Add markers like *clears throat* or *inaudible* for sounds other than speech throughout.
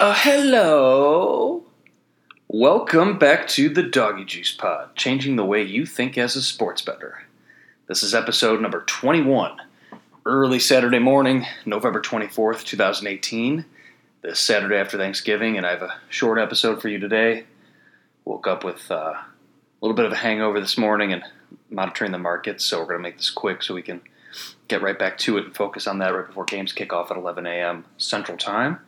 Uh, hello. Welcome back to the Doggy Juice Pod, changing the way you think as a sports bettor. This is episode number 21, early Saturday morning, November 24th, 2018. This Saturday after Thanksgiving, and I have a short episode for you today. Woke up with uh, a little bit of a hangover this morning and monitoring the markets, so we're going to make this quick so we can get right back to it and focus on that right before games kick off at 11 a.m. Central Time.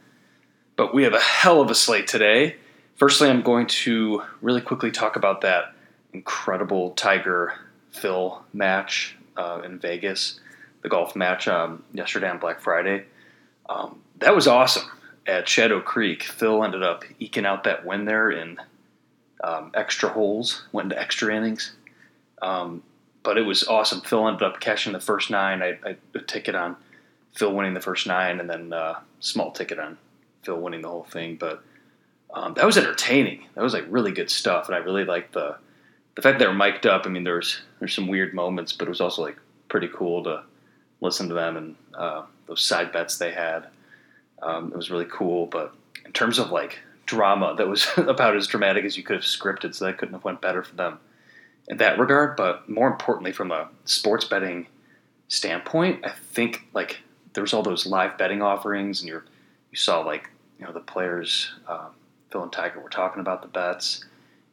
But we have a hell of a slate today. Firstly, I'm going to really quickly talk about that incredible Tiger Phil match uh, in Vegas, the golf match um, yesterday on Black Friday. Um, that was awesome at Shadow Creek. Phil ended up eking out that win there in um, extra holes, went into extra innings. Um, but it was awesome. Phil ended up cashing the first nine. I, I a ticket on Phil winning the first nine, and then uh, small ticket on Phil winning the whole thing. But um, that was entertaining. That was like really good stuff, and I really liked the the fact that they were mic'd up. I mean, there's there's some weird moments, but it was also like pretty cool to listen to them and uh, those side bets they had. Um, it was really cool, but in terms of like drama, that was *laughs* about as dramatic as you could have scripted, so that couldn't have went better for them in that regard. But more importantly, from a sports betting standpoint, I think like there was all those live betting offerings, and you you saw like know the players, um, Phil and Tiger were talking about the bets,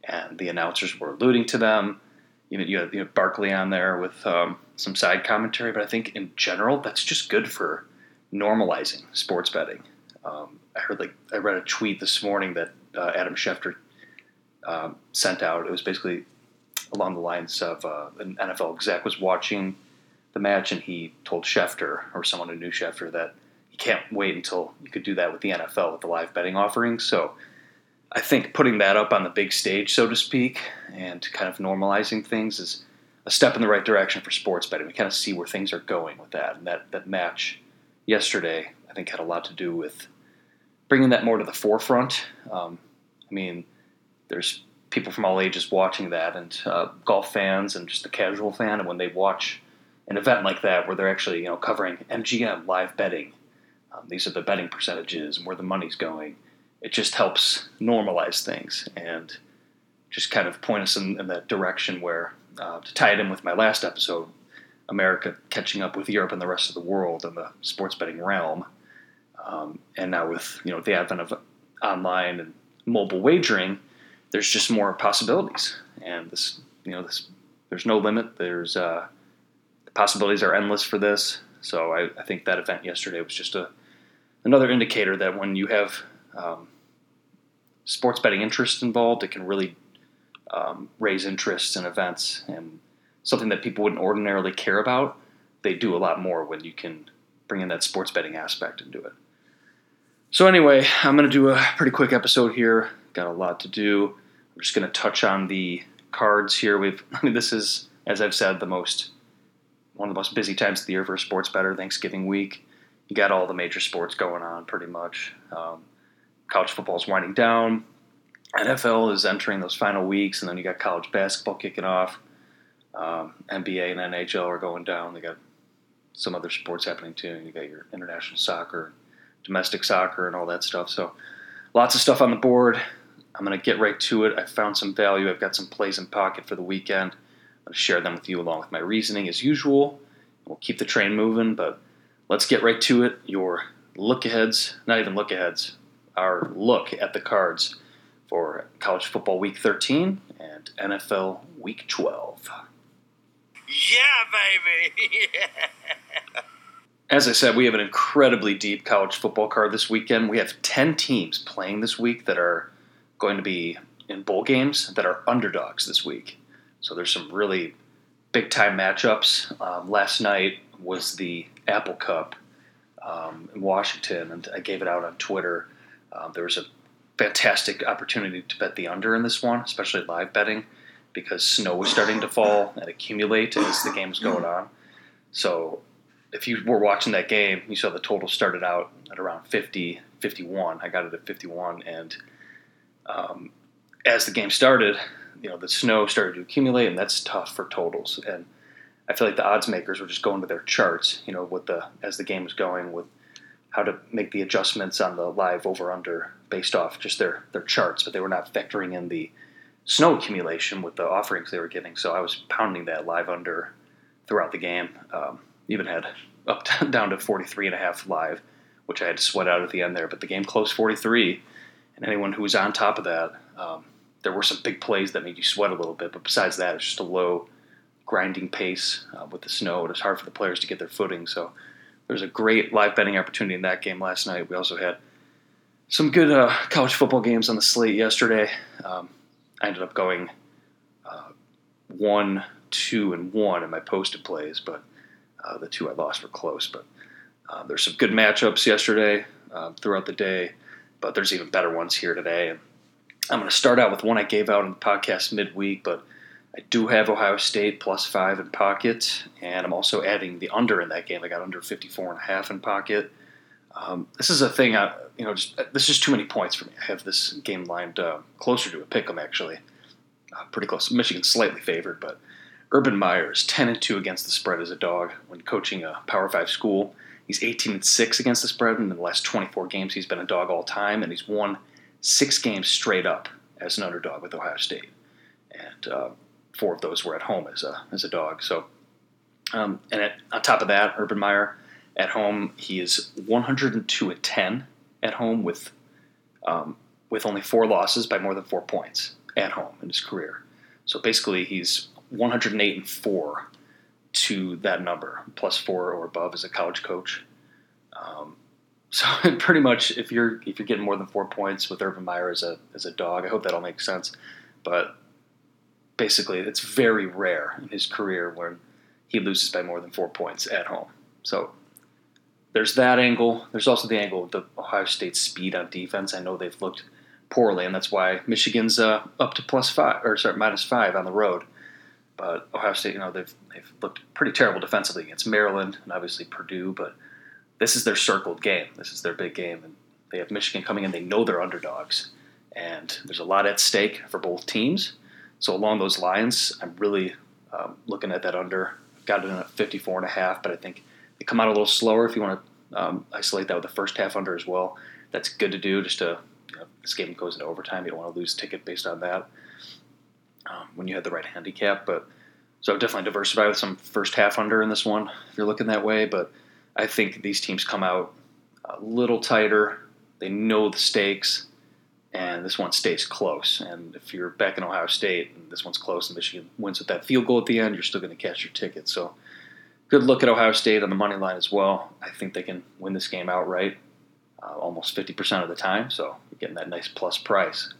and the announcers were alluding to them. You know, you had, you had Barkley on there with um, some side commentary, but I think in general that's just good for normalizing sports betting. Um, I heard like I read a tweet this morning that uh, Adam Schefter um, sent out. It was basically along the lines of uh, an NFL exec was watching the match and he told Schefter or someone who knew Schefter that can't wait until you could do that with the NFL with the live betting offerings. So I think putting that up on the big stage, so to speak, and kind of normalizing things is a step in the right direction for sports betting. We kind of see where things are going with that. And that, that match yesterday, I think, had a lot to do with bringing that more to the forefront. Um, I mean, there's people from all ages watching that, and uh, golf fans, and just the casual fan. And when they watch an event like that, where they're actually you know covering MGM live betting, um, these are the betting percentages and where the money's going. It just helps normalize things and just kind of point us in, in that direction where uh, to tie it in with my last episode, America catching up with Europe and the rest of the world in the sports betting realm. Um, and now with you know the advent of online and mobile wagering, there's just more possibilities. And this, you know, this there's no limit. There's uh, the possibilities are endless for this. So I, I, think that event yesterday was just a another indicator that when you have um, sports betting interest involved, it can really um, raise interest in events and something that people wouldn't ordinarily care about. They do a lot more when you can bring in that sports betting aspect into it. So anyway, I'm going to do a pretty quick episode here. Got a lot to do. I'm just going to touch on the cards here. We've, *laughs* I mean, this is, as I've said, the most one of the most busy times of the year for a sports bettor. Thanksgiving week, you got all the major sports going on pretty much. Um, college football is winding down. NFL is entering those final weeks, and then you got college basketball kicking off. Um, NBA and NHL are going down. They got some other sports happening too. And You got your international soccer, domestic soccer, and all that stuff. So lots of stuff on the board. I'm going to get right to it. I found some value. I've got some plays in pocket for the weekend. To share them with you along with my reasoning as usual. We'll keep the train moving, but let's get right to it. Your look aheads, not even look aheads, our look at the cards for college football week 13 and NFL week 12. Yeah, baby! *laughs* yeah. As I said, we have an incredibly deep college football card this weekend. We have 10 teams playing this week that are going to be in bowl games that are underdogs this week. So there's some really big time matchups. Um, last night was the Apple Cup um, in Washington, and I gave it out on Twitter. Um, there was a fantastic opportunity to bet the under in this one, especially live betting, because snow was starting to fall and accumulate as the game was going on. So if you were watching that game, you saw the total started out at around 50, 51. I got it at 51, and um, as the game started, you know the snow started to accumulate, and that's tough for totals. And I feel like the odds makers were just going to their charts, you know, with the as the game was going with how to make the adjustments on the live over under based off just their their charts, but they were not factoring in the snow accumulation with the offerings they were giving. So I was pounding that live under throughout the game. Um, even had up *laughs* down to 43 and a half live, which I had to sweat out at the end there. But the game closed 43, and anyone who was on top of that, um, there were some big plays that made you sweat a little bit. But besides that, it's just a low grinding pace uh, with the snow. It was hard for the players to get their footing. So there was a great live betting opportunity in that game last night. We also had some good uh, college football games on the slate yesterday. Um, I ended up going uh, one, two, and one in my posted plays, but uh, the two I lost were close. But uh, there's some good matchups yesterday um, throughout the day, but there's even better ones here today. And I'm going to start out with one I gave out in the podcast midweek, but I do have Ohio State plus five in pocket, and I'm also adding the under in that game. I got under 54 and a half in pocket. Um, this is a thing, I, you know, just this is too many points for me. I have this game lined uh, closer to a pick 'em actually, uh, pretty close. Michigan slightly favored, but Urban Meyer is 10 and two against the spread as a dog when coaching a Power Five school. He's 18 and six against the spread, and in the last 24 games, he's been a dog all time, and he's won six games straight up as an underdog with Ohio State, and uh, four of those were at home as a as a dog. So, um, and at, on top of that, Urban Meyer at home he is 102 at 10 at home with um, with only four losses by more than four points at home in his career. So basically, he's 108 and four to that number, plus four or above as a college coach. Um, *laughs* so pretty much, if you're if you're getting more than four points with Urban Meyer as a as a dog, I hope that all makes sense. But basically, it's very rare in his career when he loses by more than four points at home. So there's that angle. There's also the angle of the Ohio State speed on defense. I know they've looked poorly, and that's why Michigan's uh, up to plus five or sorry minus five on the road. But Ohio State, you know, they've they've looked pretty terrible defensively against Maryland and obviously Purdue. But this is their circled game. This is their big game, and they have Michigan coming in. They know they're underdogs, and there's a lot at stake for both teams. So along those lines, I'm really um, looking at that under. I've got it in at 54 and a half, but I think they come out a little slower. If you want to um, isolate that with the first half under as well, that's good to do. Just to you know, this game goes into overtime, you don't want to lose ticket based on that um, when you have the right handicap. But so I've definitely diversified with some first half under in this one if you're looking that way. But I think these teams come out a little tighter. They know the stakes, and this one stays close. And if you're back in Ohio State and this one's close and Michigan wins with that field goal at the end, you're still going to catch your ticket. So good look at Ohio State on the money line as well. I think they can win this game outright uh, almost 50% of the time. So you're getting that nice plus price.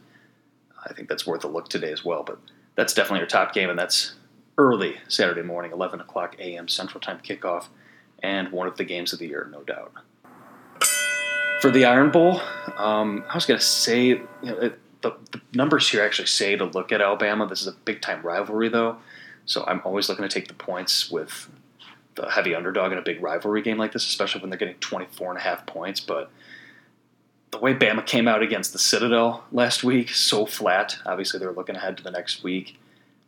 I think that's worth a look today as well. But that's definitely your top game, and that's early Saturday morning, 11 o'clock a.m. Central Time kickoff, and one of the games of the year, no doubt. For the Iron Bowl, um, I was going to say, you know, it, the, the numbers here actually say to look at Alabama. This is a big time rivalry, though, so I'm always looking to take the points with the heavy underdog in a big rivalry game like this, especially when they're getting 24 and a half points. But the way Bama came out against the Citadel last week, so flat. Obviously, they're looking ahead to the next week.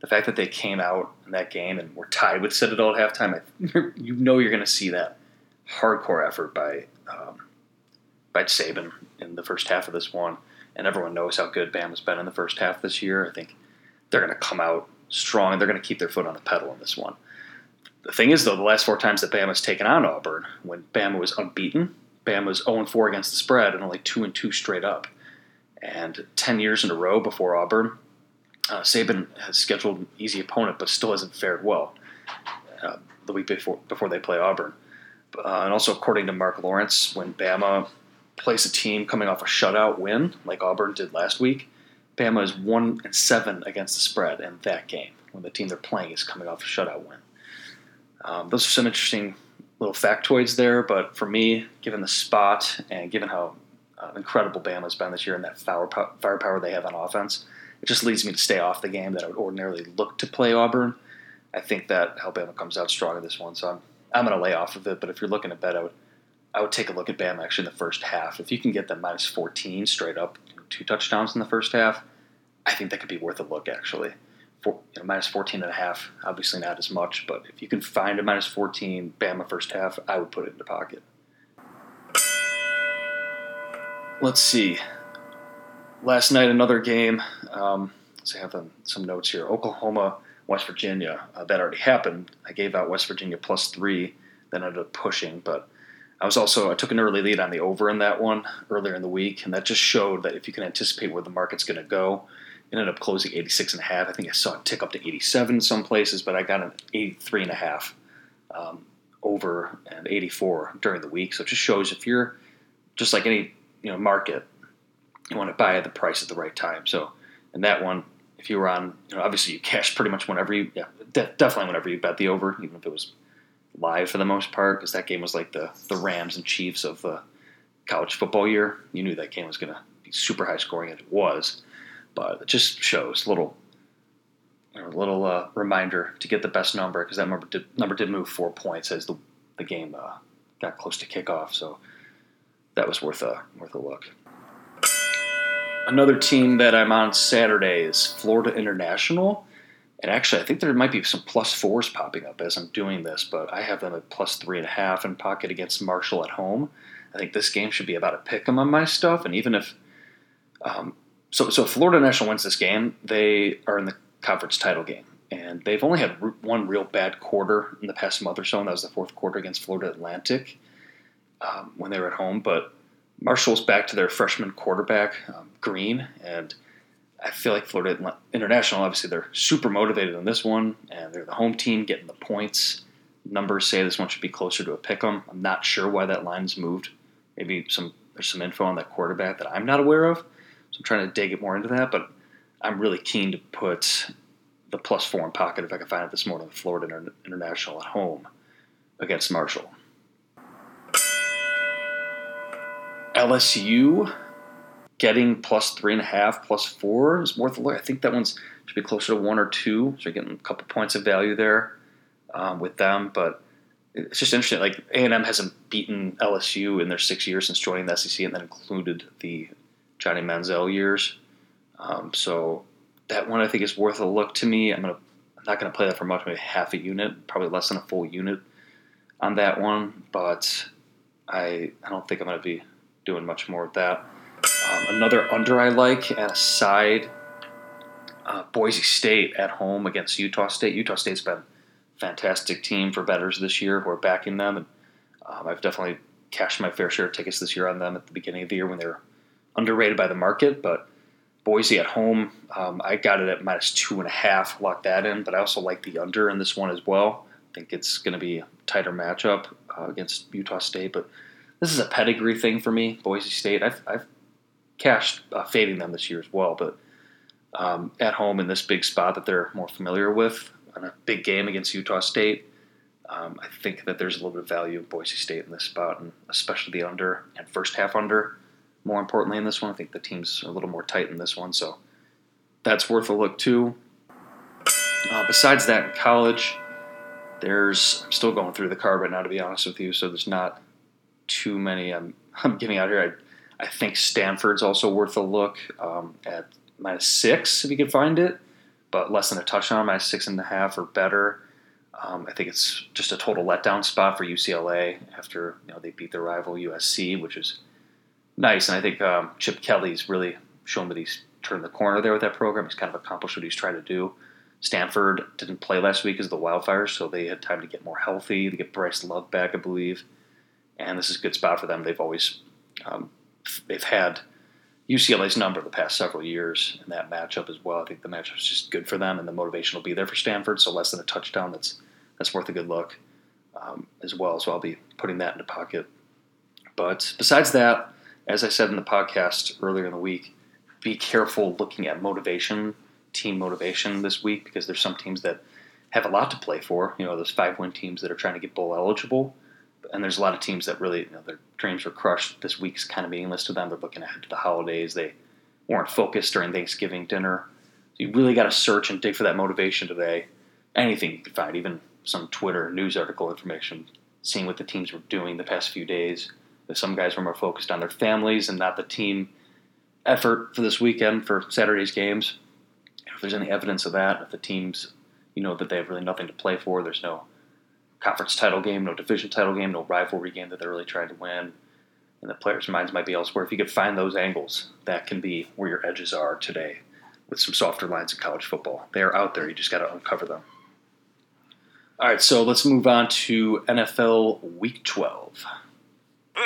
The fact that they came out in that game and were tied with Citadel at halftime, *laughs* you know you're going to see that hardcore effort by um, by Saban in the first half of this one. And everyone knows how good Bama's been in the first half this year. I think they're going to come out strong and they're going to keep their foot on the pedal in this one. The thing is, though, the last four times that Bama's taken on Auburn, when Bama was unbeaten, Bama was 0 4 against the spread and only 2 and 2 straight up. And 10 years in a row before Auburn, uh, Saban has scheduled an easy opponent, but still hasn't fared well uh, the week before before they play Auburn. Uh, and also, according to Marc Lawrence, when Bama plays a team coming off a shutout win, like Auburn did last week, Bama is one and seven against the spread in that game when the team they're playing is coming off a shutout win. Um, those are some interesting little factoids there, but for me, given the spot and given how uh, incredible Bama's been this year and that firepower they have on offense, it just leads me to stay off the game that I would ordinarily look to play Auburn. I think that Alabama comes out strong in this one, so I'm I'm going to lay off of it. But if you're looking to bet, I would I would take a look at Bama actually in the first half. If you can get them minus 14 straight up, two touchdowns in the first half, I think that could be worth a look actually. For, you know, minus 14 and a half, obviously not as much, but if you can find a minus 14 Bama first half, I would put it in the pocket. let's see. Last night, another game. Um, so I have um, some notes here. Oklahoma, West Virginia. Uh, that already happened. I gave out West Virginia plus three, then ended up pushing. But I was also I took an early lead on the over in that one earlier in the week, and that just showed that if you can anticipate where the market's going to go, it ended up closing 86 and a half. I think I saw it tick up to 87 in some places, but I got an 83 and a half um, over and 84 during the week. So it just shows if you're just like any you know market, you want to buy at the price at the right time. So in that one, if you were on, you know, obviously you cash pretty much whenever you, yeah, de- definitely whenever you bet the over, even if it was live for the most part, because that game was like the the Rams and Chiefs of the college football year. You knew that game was going to be super high scoring, and it was. But it just shows a little, a little uh, reminder to get the best number because that number did, number did move four points as the the game uh, got close to kickoff. So that was worth a worth a look. Another team that I'm on Saturday is Florida International. And actually, I think there might be some plus fours popping up as I'm doing this, but I have them at plus three and a half in pocket against Marshall at home. I think this game should be about a pick 'em on my stuff. And even if, um, so, so if Florida National wins this game, they are in the conference title game. And they've only had one real bad quarter in the past month or so, and that was the fourth quarter against Florida Atlantic um, when they were at home. But Marshall's back to their freshman quarterback, um, Green, and I feel like Florida International, obviously, they're super motivated on this one, and they're the home team getting the points. Numbers say this one should be closer to a pick 'em. I'm not sure why that line's moved. Maybe some there's some info on that quarterback that I'm not aware of, so I'm trying to dig it more into that. But I'm really keen to put the plus four in pocket if I can find it this morning. Florida International at home against Marshall. LSU getting plus three and a half, plus four is worth a look. I think that one's should be closer to one or two, so you're getting a couple points of value there um, with them. But it's just interesting. Like A and M hasn't beaten LSU in their six years since joining the SEC, and that included the Johnny Manziel years. Um, so that one I think is worth a look to me. I'm gonna I'm not gonna play that for much, maybe half a unit, probably less than a full unit on that one. But I I don't think I'm gonna be doing much more with that. Um, another under I like at a side, uh, Boise State at home against Utah State. Utah State's been a fantastic team for betters this year We're backing them, and um, I've definitely cashed my fair share of tickets this year on them at the beginning of the year when they were underrated by the market. But Boise at home, um, I got it at minus two and a half, locked that in. But I also like the under in this one as well. I think it's going to be a tighter matchup uh, against Utah State, but this is a pedigree thing for me. Boise State, I've, I've cashed uh, fading them this year as well, but um, at home in this big spot that they're more familiar with, on a big game against Utah State, um, I think that there's a little bit of value in Boise State in this spot, and especially the under and first half under. More importantly, in this one, I think the teams are a little more tight in this one, so that's worth a look too. Uh, besides that, in college, there's I'm still going through the card right now, to be honest with you. So there's not too many I'm, *laughs* I'm giving out here. I, I think Stanford's also worth a look um, at minus six if you can find it, but less than a touchdown, minus six and a half or better. Um, I think it's just a total letdown spot for UCLA after you know they beat their rival USC, which is nice. And I think um, Chip Kelly's really shown that he's turned the corner there with that program. He's kind of accomplished what he's trying to do. Stanford didn't play last week as the Wildfires, so they had time to get more healthy, to get Bryce Love back, I believe and this is a good spot for them. They've always um, they've had UCLA's number the past several years in that matchup as well. I think the matchup is just good for them, and the motivation will be there for Stanford. So less than a touchdown, that's that's worth a good look um, as well. So I'll be putting that into pocket. But besides that, as I said in the podcast earlier in the week, be careful looking at motivation, team motivation this week, because there's some teams that have a lot to play for. You know, those five win teams that are trying to get bowl eligible and there's a lot of teams that really you know, their dreams were crushed. This week's kind of meaningless to them. They're looking ahead to the holidays. They weren't focused during Thanksgiving dinner. So you really got to search and dig for that motivation today. Anything you can find, even some Twitter news article information, seeing what the teams were doing the past few days. Some guys were more focused on their families and not the team effort for this weekend for Saturday's games. If there's any evidence of that, if the teams, you know, that they have really nothing to play for, there's no conference title game, no division title game, no rivalry game that they're really trying to win. and the players' minds might be elsewhere. If you could find those angles, that can be where your edges are today with some softer lines in college football. They are out there. You just got to uncover them. All right, so let's move on to NFL Week 12. *laughs* yeah.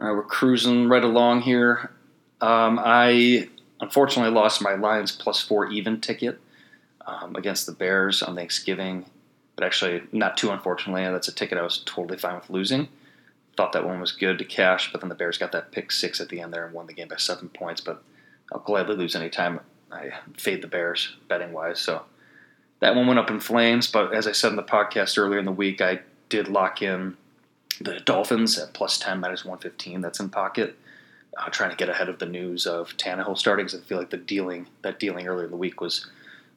All right, we're cruising right along here. Um, I unfortunately lost my Lions plus four even ticket um, against the Bears on Thanksgiving, but actually not too unfortunately. That's a ticket I was totally fine with losing. Thought that one was good to cash, but then the Bears got that pick six at the end there and won the game by seven points. But I'll gladly lose any time I fade the Bears betting wise. So that one went up in flames. But as I said in the podcast earlier in the week, I did lock in the Dolphins at plus 10, minus 115. That's in pocket. Uh, trying to get ahead of the news of Tannehill starting because I feel like the dealing that dealing earlier in the week was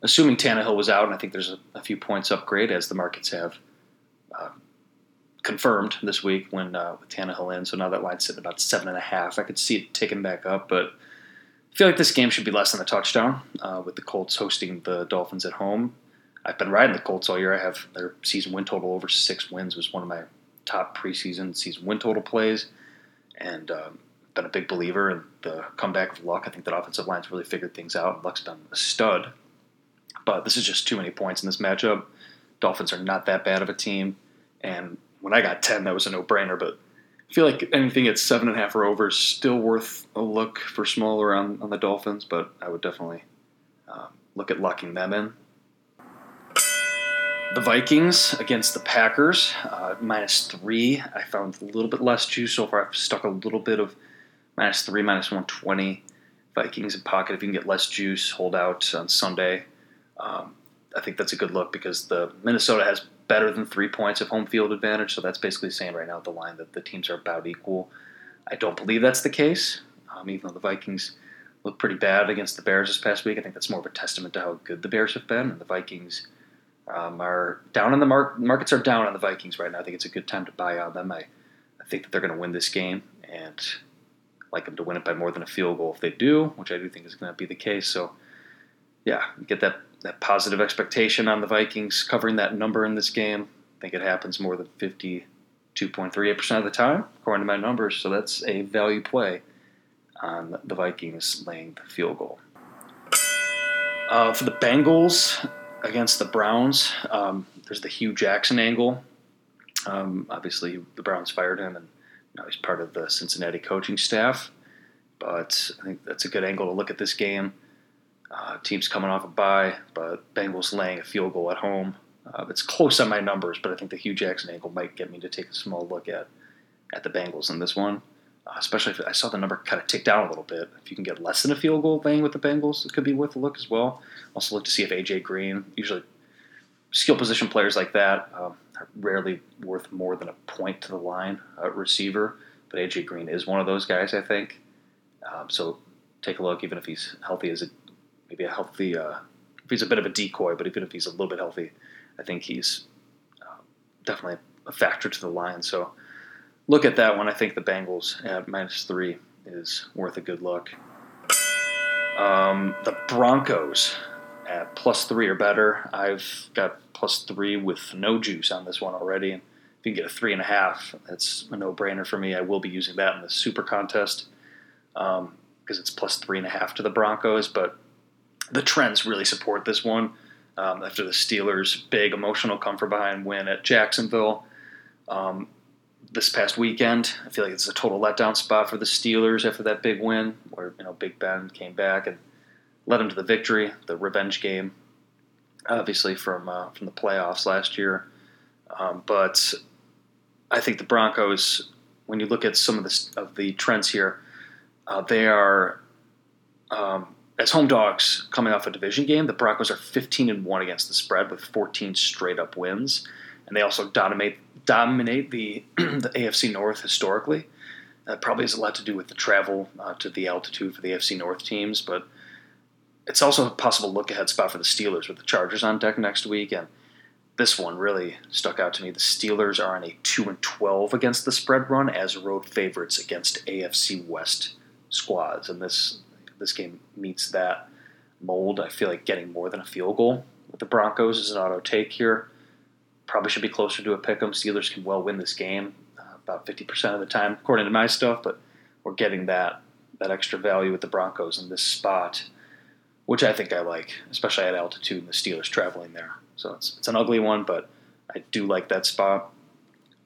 assuming Tannehill was out, and I think there's a, a few points upgrade as the markets have uh, confirmed this week when uh, with Tannehill in. So now that line's sitting about seven and a half. I could see it ticking back up, but I feel like this game should be less than a touchdown uh, with the Colts hosting the Dolphins at home. I've been riding the Colts all year. I have their season win total over six wins was one of my top preseason season win total plays, and um, been a big believer in the comeback of Luck. I think that offensive line's really figured things out. Luck's been a stud, but this is just too many points in this matchup. Dolphins are not that bad of a team, and when I got ten, that was a no-brainer. But I feel like anything at seven and a half or over is still worth a look for smaller on, on the Dolphins, but I would definitely um, look at locking them in. The Vikings against the Packers, uh, minus three. I found a little bit less juice so far. I've stuck a little bit of minus three, minus 120. Vikings in pocket. If you can get less juice, hold out on Sunday. Um, I think that's a good look because the Minnesota has better than three points of home field advantage. So that's basically saying right now at the line that the teams are about equal. I don't believe that's the case, um, even though the Vikings look pretty bad against the Bears this past week. I think that's more of a testament to how good the Bears have been, and the Vikings um, are down in the mark. Markets are down on the Vikings right now. I think it's a good time to buy on them. I, I think that they're going to win this game, and like them to win it by more than a field goal if they do, which I do think is going to be the case. So, yeah, get that that positive expectation on the Vikings covering that number in this game. I think it happens more than 52.38% of the time, according to my numbers. So that's a value play on the Vikings laying the field goal. Uh, for the Bengals against the Browns, um, there's the Hue Jackson angle. Um, obviously, the Browns fired him, and now he's part of the Cincinnati coaching staff. But I think that's a good angle to look at this game. Uh, team's coming off a bye, but Bengals laying a field goal at home. Uh, it's close on my numbers, but I think the Hue Jackson angle might get me to take a small look at at the Bengals in this one. Uh, especially if I saw the number kind of tick down a little bit. If you can get less than a field goal laying with the Bengals, it could be worth a look as well. Also look to see if AJ Green, usually skill position players like that, um, are rarely worth more than a point to the line uh, receiver. But AJ Green is one of those guys, I think. Um, so take a look, even if he's healthy as a maybe a healthy. Uh, if he's a bit of a decoy, but even if he's a little bit healthy, I think he's uh, definitely a factor to the line. So look at that one. I think the Bengals at minus three is worth a good look. Um, the Broncos at plus three or better. I've got plus three with no juice on this one already. If you can get a three and a half, that's a no brainer for me. I will be using that in the super contest because um, it's plus three and a half to the Broncos. But the trends really support this one. Um, after the Steelers' big emotional come from behind win at Jacksonville um, this past weekend, I feel like it's a total letdown spot for the Steelers after that big win, where you know Big Ben came back and led them to the victory, the revenge game, obviously from uh, from the playoffs last year. Um, but I think the Broncos, when you look at some of the of the trends here, uh, they are um, as home dogs coming off a division game, the Broncos are 15 and one against the spread with 14 straight up wins, and they also dominate dominate the *clears throat* the AFC North historically. That probably has a lot to do with the travel uh, to the altitude for the AFC North teams, but it's also a possible look ahead spot for the Steelers with the Chargers on deck next week, and this one really stuck out to me. The Steelers are on a two and 12 against the spread run as road favorites against AFC West squads, and this this game meets that mold. I feel like getting more than a field goal with the Broncos is an auto take here. Probably should be closer to a pick 'em. Steelers can well win this game uh, about 50% of the time, according to my stuff, but we're getting that that extra value with the Broncos in this spot, which I think I like, especially at altitude and the Steelers traveling there. So it's, it's an ugly one, but I do like that spot.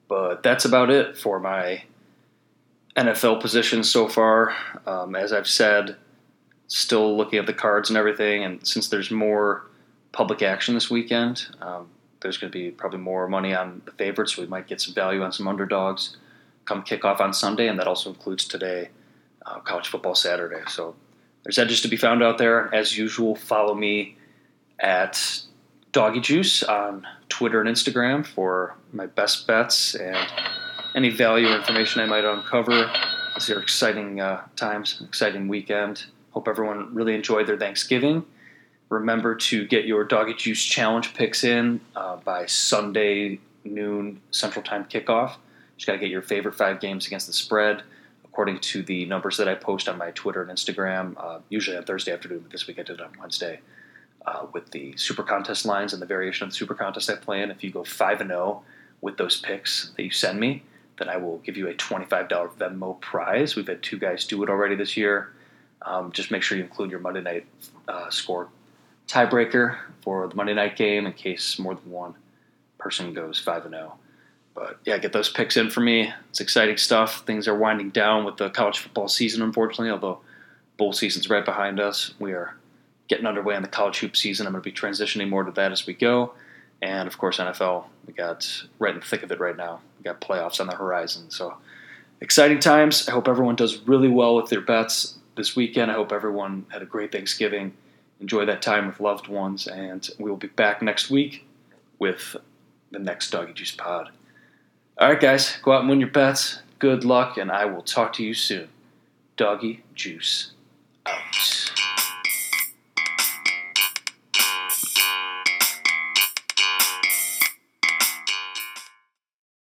But that's about it for my NFL positions so far. Um, as I've said, still looking at the cards and everything, and since there's more public action this weekend, um, there's going to be probably more money on the favorites. So we might get some value on some underdogs come kickoff on Sunday, and that also includes today, uh, college football Saturday. So there's edges to be found out there. As usual, follow me at Doggy Juice on Twitter and Instagram for my best bets and any value or information I might uncover. These are exciting uh, times, exciting weekend. Hope everyone really enjoyed their Thanksgiving. Remember to get your Doggy Juice Challenge picks in uh, by Sunday noon Central Time kickoff. Just got to get your favorite five games against the spread according to the numbers that I post on my Twitter and Instagram, uh, usually on Thursday afternoon, but this week I did it on Wednesday. Uh, with the super contest lines and the variation of the super contest I play in, if you go 5 and 0 with those picks that you send me, then I will give you a $25 Venmo prize. We've had two guys do it already this year. Um, just make sure you include your Monday night uh, score tiebreaker for the Monday night game in case more than one person goes 5 and 0. But yeah, get those picks in for me. It's exciting stuff. Things are winding down with the college football season, unfortunately, although bowl season's right behind us. We are getting underway on the college hoop season. I'm going to be transitioning more to that as we go. And of course, NFL, we got right in the thick of it right now. We got playoffs on the horizon. So exciting times. I hope everyone does really well with their bets this weekend. I hope everyone had a great Thanksgiving. Enjoy that time with loved ones. And we will be back next week with the next Doggy Juice Pod. All right, guys, go out and win your bets. Good luck, and I will talk to you soon. Doggy Juice.